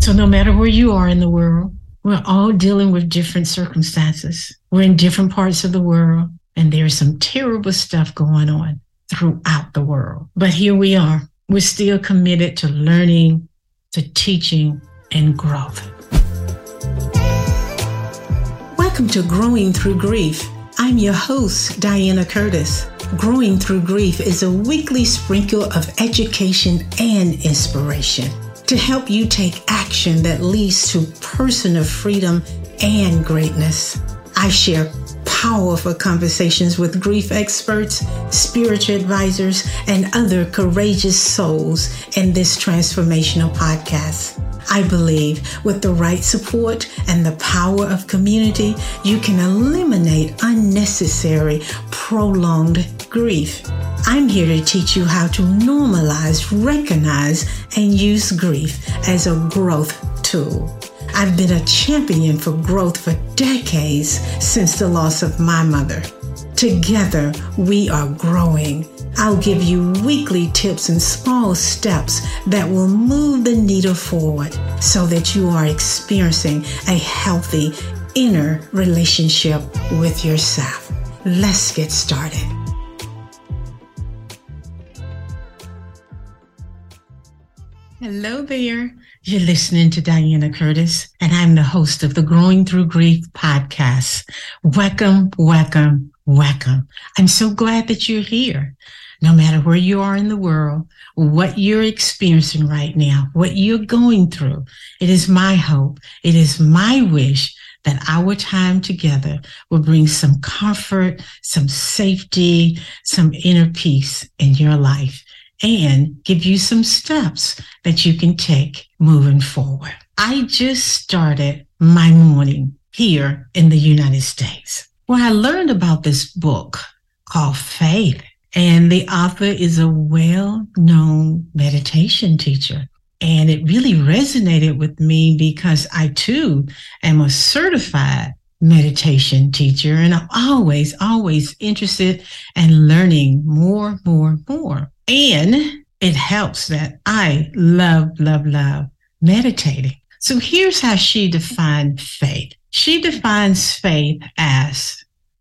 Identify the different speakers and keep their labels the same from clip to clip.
Speaker 1: So, no matter where you are in the world, we're all dealing with different circumstances. We're in different parts of the world, and there's some terrible stuff going on throughout the world. But here we are. We're still committed to learning, to teaching, and growth. Welcome to Growing Through Grief. I'm your host, Diana Curtis. Growing Through Grief is a weekly sprinkle of education and inspiration to help you take action that leads to personal freedom and greatness. I share powerful conversations with grief experts, spiritual advisors, and other courageous souls in this transformational podcast. I believe with the right support and the power of community, you can eliminate unnecessary, prolonged grief. I'm here to teach you how to normalize, recognize, and use grief as a growth tool. I've been a champion for growth for decades since the loss of my mother. Together, we are growing. I'll give you weekly tips and small steps that will move the needle forward so that you are experiencing a healthy inner relationship with yourself. Let's get started. Hello there. You're listening to Diana Curtis, and I'm the host of the Growing Through Grief podcast. Welcome, welcome, welcome. I'm so glad that you're here. No matter where you are in the world, what you're experiencing right now, what you're going through, it is my hope, it is my wish that our time together will bring some comfort, some safety, some inner peace in your life and give you some steps that you can take moving forward. I just started my morning here in the United States where I learned about this book called Faith. And the author is a well known meditation teacher. And it really resonated with me because I too am a certified meditation teacher. And I'm always, always interested in learning more, more, more. And it helps that I love, love, love meditating. So here's how she defined faith. She defines faith as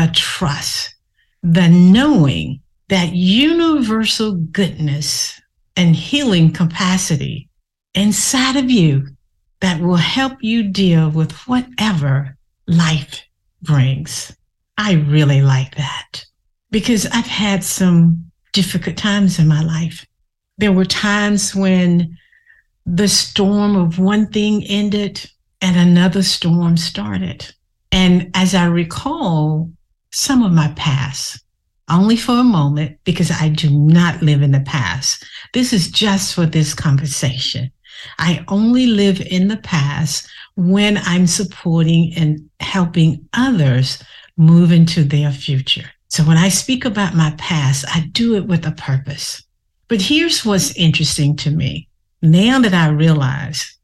Speaker 1: the trust, the knowing that universal goodness and healing capacity inside of you that will help you deal with whatever life brings. I really like that because I've had some difficult times in my life. There were times when the storm of one thing ended and another storm started. And as I recall some of my past, only for a moment, because I do not live in the past. This is just for this conversation. I only live in the past when I'm supporting and helping others move into their future. So when I speak about my past, I do it with a purpose. But here's what's interesting to me. Now that I realize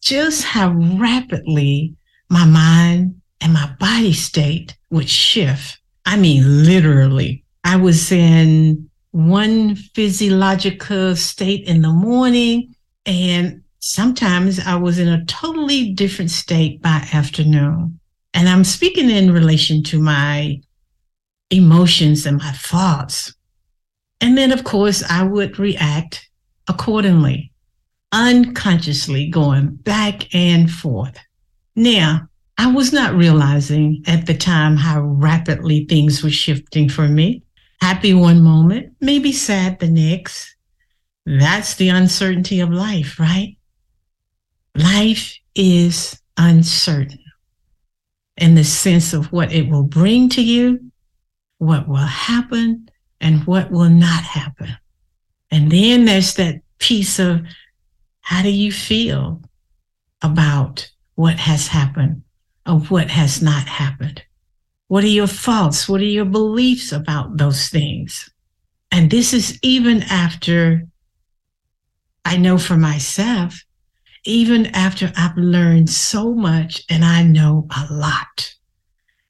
Speaker 1: just how rapidly my mind and my body state would shift. I mean, literally, I was in one physiological state in the morning, and sometimes I was in a totally different state by afternoon. And I'm speaking in relation to my emotions and my thoughts. And then, of course, I would react accordingly, unconsciously going back and forth. Now, I was not realizing at the time how rapidly things were shifting for me. Happy one moment, maybe sad the next. That's the uncertainty of life, right? Life is uncertain in the sense of what it will bring to you what will happen and what will not happen. And then there's that piece of how do you feel about what has happened or what has not happened? What are your faults? What are your beliefs about those things? And this is even after I know for myself, even after I've learned so much and I know a lot.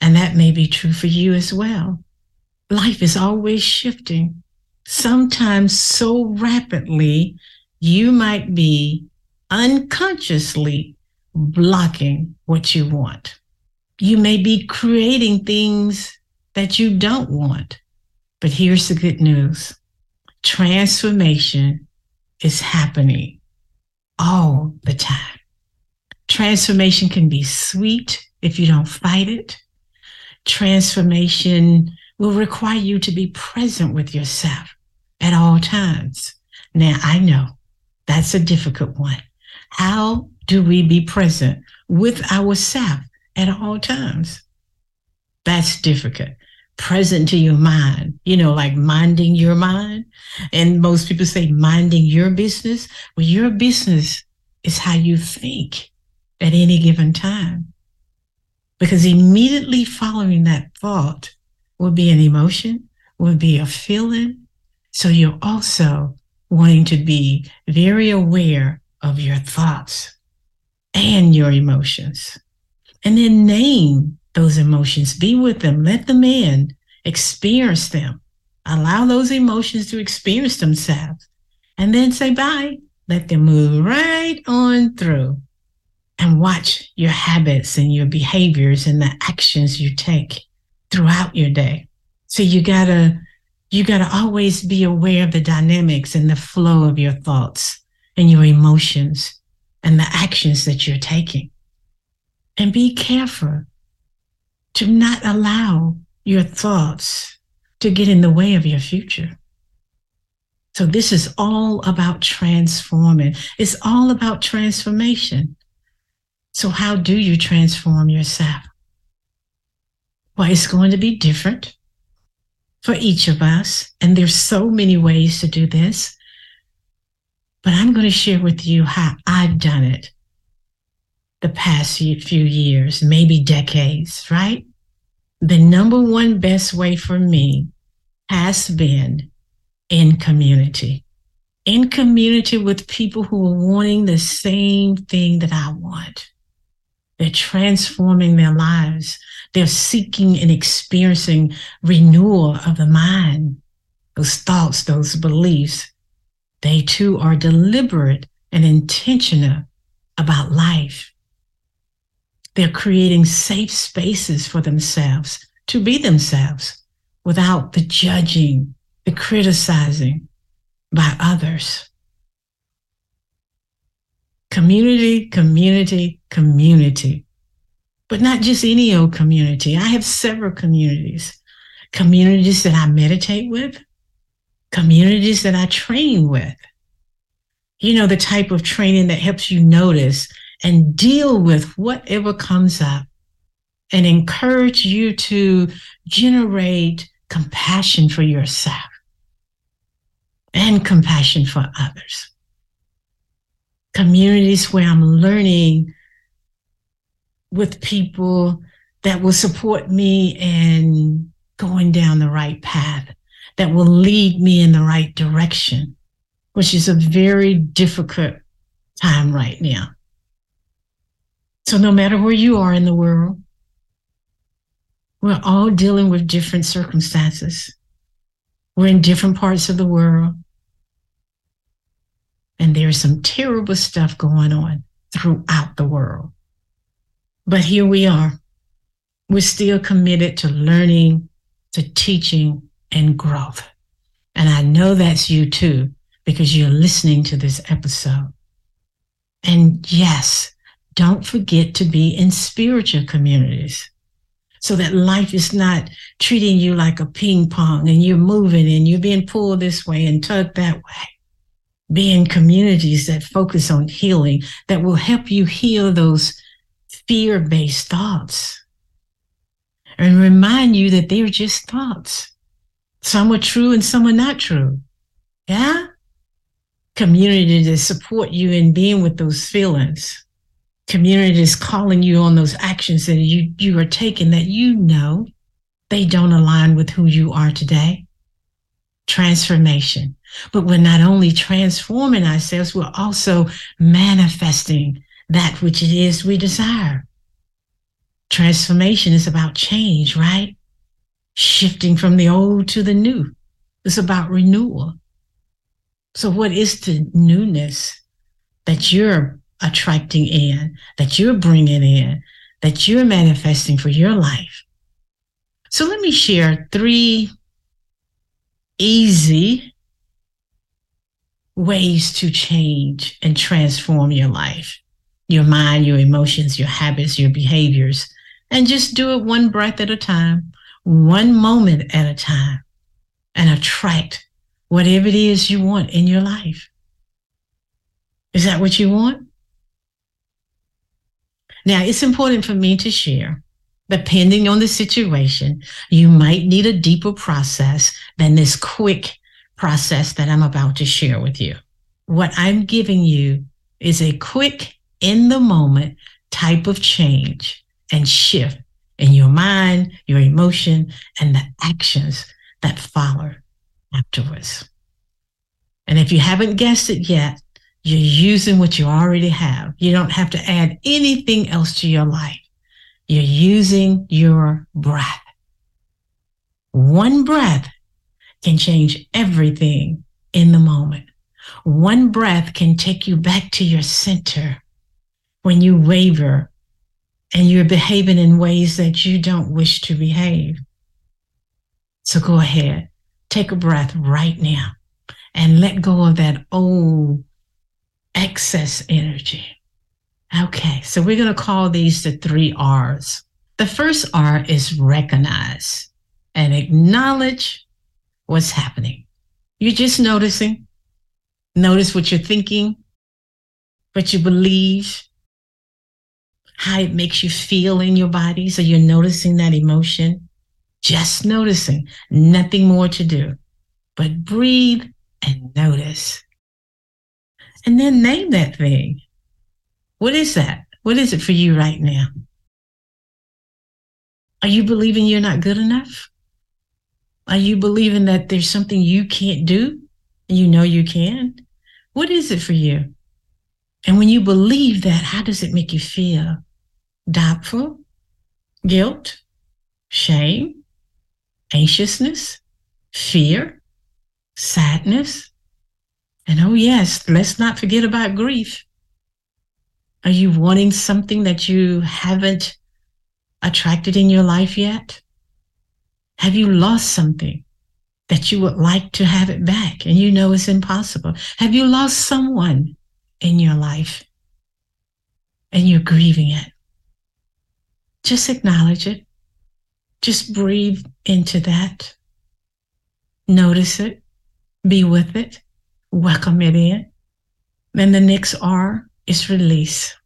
Speaker 1: And that may be true for you as well life is always shifting, sometimes so rapidly, you might be unconsciously blocking what you want. You may be creating things that you don't want. But here's the good news transformation is happening all the time. Transformation can be sweet if you don't fight it. Transformation will require you to be present with yourself at all times. Now, I know that's a difficult one. How do we be present with ourselves at all times? That's difficult. Present to your mind, you know, like minding your mind. And most people say minding your business. Well, your business is how you think at any given time. Because immediately following that thought will be an emotion, will be a feeling. So you're also wanting to be very aware of your thoughts and your emotions. And then name those emotions, be with them, let them in, experience them, allow those emotions to experience themselves, and then say bye. Let them move right on through. And watch your habits and your behaviors and the actions you take throughout your day. So you gotta you got to always be aware of the dynamics and the flow of your thoughts and your emotions and the actions that you're taking. And be careful to not allow your thoughts to get in the way of your future. So, this is all about transforming, it's all about transformation. So, how do you transform yourself? Well, it's going to be different for each of us. And there's so many ways to do this. But I'm going to share with you how I've done it the past few years, maybe decades, right? The number one best way for me has been in community, in community with people who are wanting the same thing that I want. They're transforming their lives they're seeking and experiencing renewal of the mind, those thoughts, those beliefs. They too are deliberate and intentional about life. They're creating safe spaces for themselves to be themselves without the judging, the criticizing by others. Community, community, community but not just any old community. I have several communities, communities that I meditate with, communities that I train with. You know, the type of training that helps you notice and deal with whatever comes up and encourage you to generate compassion for yourself and compassion for others. Communities where I'm learning with people that will support me in going down the right path, that will lead me in the right direction, which is a very difficult time right now. So, no matter where you are in the world, we're all dealing with different circumstances. We're in different parts of the world. And there's some terrible stuff going on throughout the world. But here we are. We're still committed to learning, to teaching, and growth. And I know that's you too, because you're listening to this episode. And yes, don't forget to be in spiritual communities so that life is not treating you like a ping pong and you're moving and you're being pulled this way and tugged that way. Be in communities that focus on healing, that will help you heal those fear based thoughts and remind you that they're just thoughts. Some are true and some are not true. Yeah? Community to support you in being with those feelings. Community is calling you on those actions that you, you are taking that you know they don't align with who you are today. Transformation. But we're not only transforming ourselves, we're also manifesting that which it is we desire. Transformation is about change, right? Shifting from the old to the new. It's about renewal. So, what is the newness that you're attracting in, that you're bringing in, that you're manifesting for your life. So let me share three easy ways to change and transform your life, your mind, your emotions, your habits, your behaviors, and just do it one breath at a time, one moment at a time, and attract whatever it is you want in your life. Is that what you want? Now, it's important for me to share. Depending on the situation, you might need a deeper process than this quick process that I'm about to share with you. What I'm giving you is a quick, in the moment type of change and shift in your mind, your emotion, and the actions that follow afterwards. And if you haven't guessed it yet, you're using what you already have. You don't have to add anything else to your life. You're using your breath. One breath can change everything in the moment. One breath can take you back to your center when you waver and you're behaving in ways that you don't wish to behave. So go ahead, take a breath right now and let go of that old excess energy. Okay, so we're going to call these the three R's. The first R is recognize and acknowledge what's happening. You're just noticing. Notice what you're thinking, what you believe, how it makes you feel in your body. So you're noticing that emotion, just noticing, nothing more to do, but breathe and notice. And then name that thing. What is that? What is it for you right now? Are you believing you're not good enough? Are you believing that there's something you can't do and you know you can? What is it for you? And when you believe that, how does it make you feel? Doubtful, guilt, shame, anxiousness, fear, sadness, and oh, yes, let's not forget about grief. Are you wanting something that you haven't attracted in your life yet? Have you lost something that you would like to have it back and you know it's impossible? Have you lost someone in your life and you're grieving it? Just acknowledge it. Just breathe into that. Notice it. Be with it welcome it in. Then the next R is release.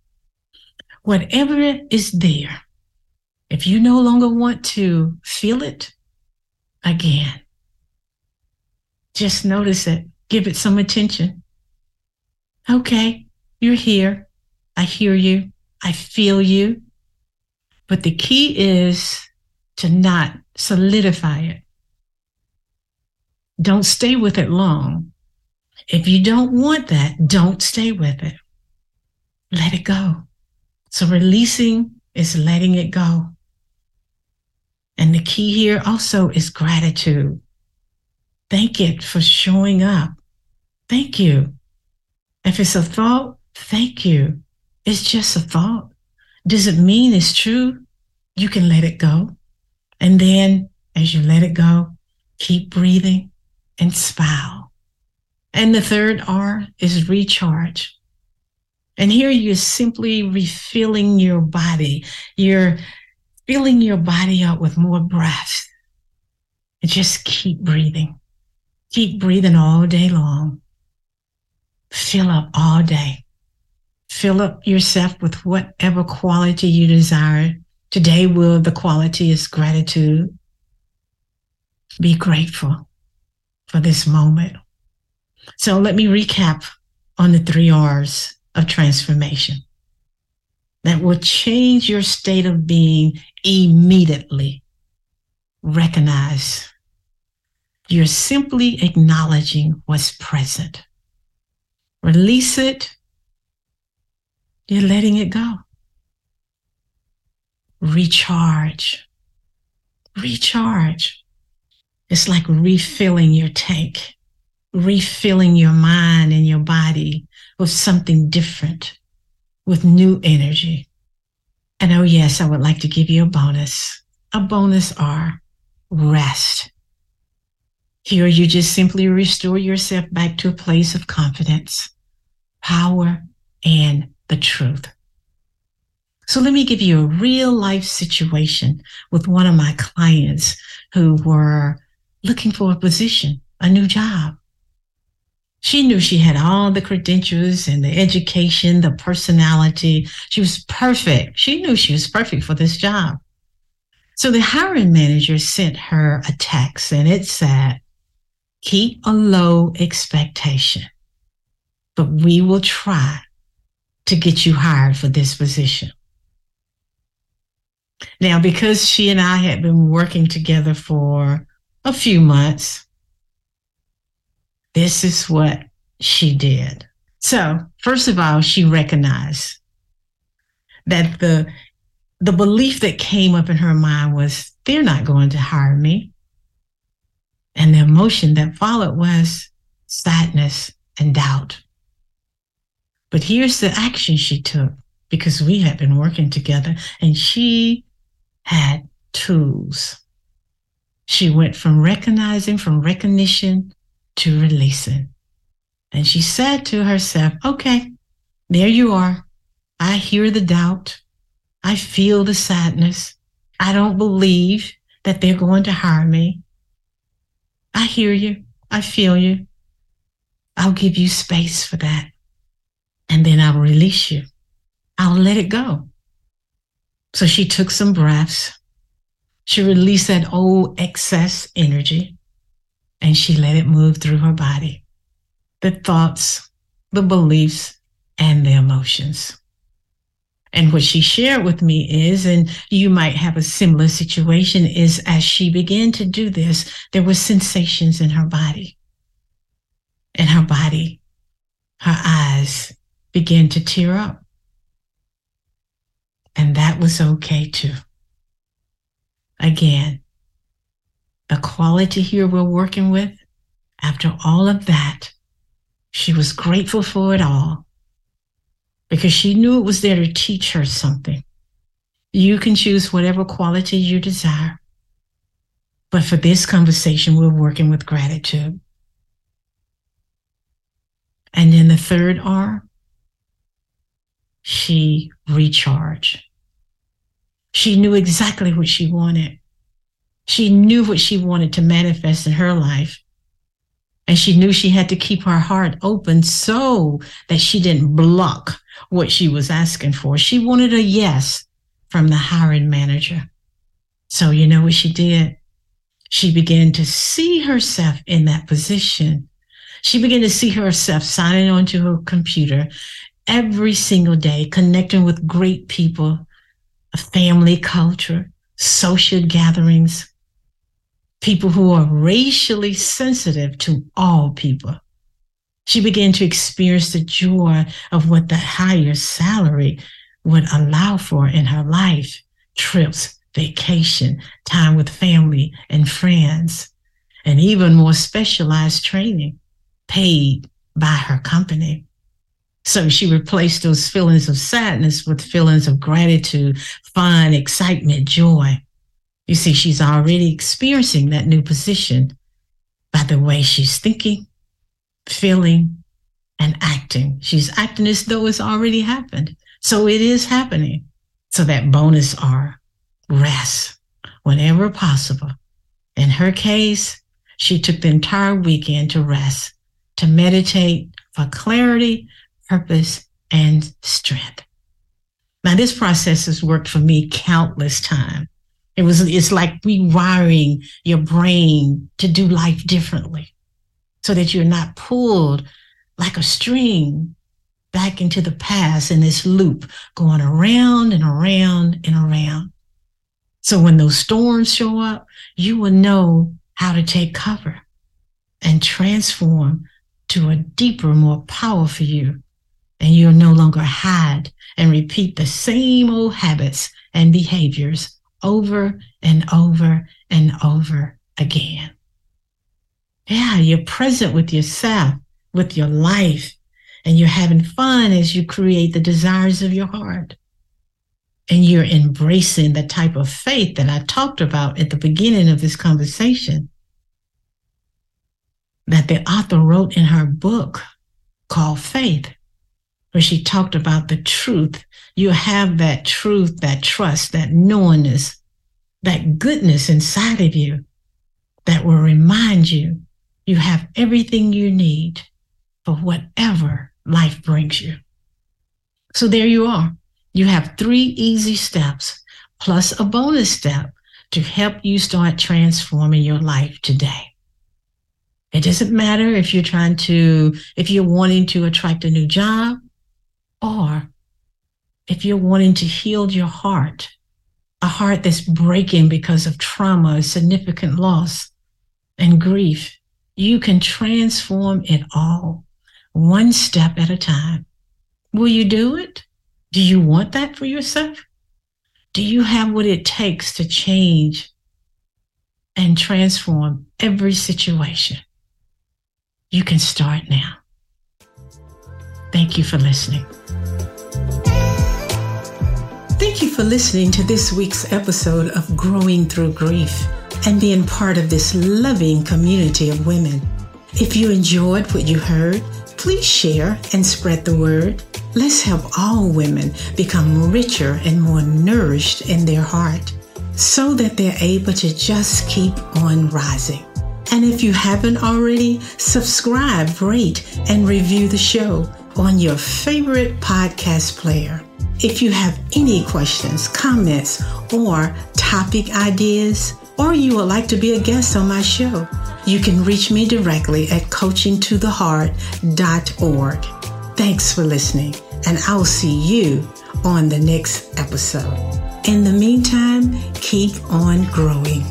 Speaker 1: Whatever is there, if you no longer want to feel it again, just notice it, give it some attention. Okay, you're here. I hear you. I feel you. But the key is to not solidify it. Don't stay with it long if you don't want that, don't stay with it. Let it go. So releasing is letting it go. And the key here also is gratitude. Thank it for showing up. Thank you. If it's a thought, thank you. It's just a thought. Does it mean it's true? You can let it go. And then as you let it go, keep breathing and smile. And the third R is recharge. And here you're simply refilling your body. You're filling your body up with more breath. And just keep breathing. Keep breathing all day long. Fill up all day. Fill up yourself with whatever quality you desire. Today will the quality is gratitude. Be grateful for this moment. So let me recap on the three R's of transformation that will change your state of being immediately. Recognize you're simply acknowledging what's present. Release it. You're letting it go. Recharge. Recharge. It's like refilling your tank refilling your mind and your body with something different. with new energy. And oh, yes, I would like to give you a bonus. A bonus R rest. Here, you just simply restore yourself back to a place of confidence, power, and the truth. So let me give you a real life situation with one of my clients who were looking for a position, a new job. She knew she had all the credentials and the education, the personality. She was perfect. She knew she was perfect for this job. So the hiring manager sent her a text and it said, keep a low expectation, but we will try to get you hired for this position. Now, because she and I had been working together for a few months, this is what she did. So, first of all, she recognized that the the belief that came up in her mind was they're not going to hire me. And the emotion that followed was sadness and doubt. But here's the action she took because we had been working together and she had tools. She went from recognizing, from recognition to releasing. And she said to herself, okay, there you are. I hear the doubt. I feel the sadness. I don't believe that they're going to hire me. I hear you. I feel you. I'll give you space for that. And then I'll release you. I'll let it go. So she took some breaths. She released that old excess energy and she let it move through her body the thoughts, the beliefs, and the emotions. And what she shared with me is, and you might have a similar situation, is as she began to do this, there were sensations in her body. In her body, her eyes began to tear up. And that was okay too. Again, the quality here we're working with, after all of that, she was grateful for it all because she knew it was there to teach her something. You can choose whatever quality you desire. But for this conversation, we're working with gratitude. And then the third R, she recharged. She knew exactly what she wanted. She knew what she wanted to manifest in her life. And she knew she had to keep her heart open so that she didn't block what she was asking for. She wanted a yes from the hiring manager. So, you know what she did? She began to see herself in that position. She began to see herself signing onto her computer every single day, connecting with great people, family culture, social gatherings, people who are racially sensitive to all people. She began to experience the joy of what the higher salary would allow for in her life trips, vacation, time with family and friends, and even more specialized training paid by her company. So she replaced those feelings of sadness with feelings of gratitude, fun, excitement, joy. You see, she's already experiencing that new position by the way she's thinking, feeling, and acting. She's acting as though it's already happened. So it is happening. So that bonus R, rest whenever possible. In her case, she took the entire weekend to rest, to meditate for clarity, purpose, and strength. Now, this process has worked for me countless times. It was it's like rewiring your brain to do life differently so that you're not pulled like a string back into the past in this loop going around and around and around. So when those storms show up, you will know how to take cover and transform to a deeper, more powerful you. And you'll no longer hide and repeat the same old habits and behaviors over and over and over again. Yeah, you're present with yourself, with your life, and you're having fun as you create the desires of your heart. And you're embracing the type of faith that I talked about at the beginning of this conversation that the author wrote in her book called Faith, where she talked about the truth. You have that truth, that trust, that knowingness, that goodness inside of you that will remind you you have everything you need for whatever life brings you. So there you are. You have three easy steps plus a bonus step to help you start transforming your life today. It doesn't matter if you're trying to, if you're wanting to attract a new job or if you're wanting to heal your heart, a heart that's breaking because of trauma, significant loss, and grief. You can transform it all one step at a time. Will you do it? Do you want that for yourself? Do you have what it takes to change and transform every situation? You can start now. Thank you for listening. Thank you for listening to this week's episode of Growing Through Grief and being part of this loving community of women. If you enjoyed what you heard, please share and spread the word. Let's help all women become richer and more nourished in their heart so that they're able to just keep on rising. And if you haven't already, subscribe, rate, and review the show on your favorite podcast player. If you have any questions, comments, or topic ideas, or you would like to be a guest on my show, you can reach me directly at coachingtotheheart.org. Thanks for listening, and I'll see you on the next episode. In the meantime, keep on growing.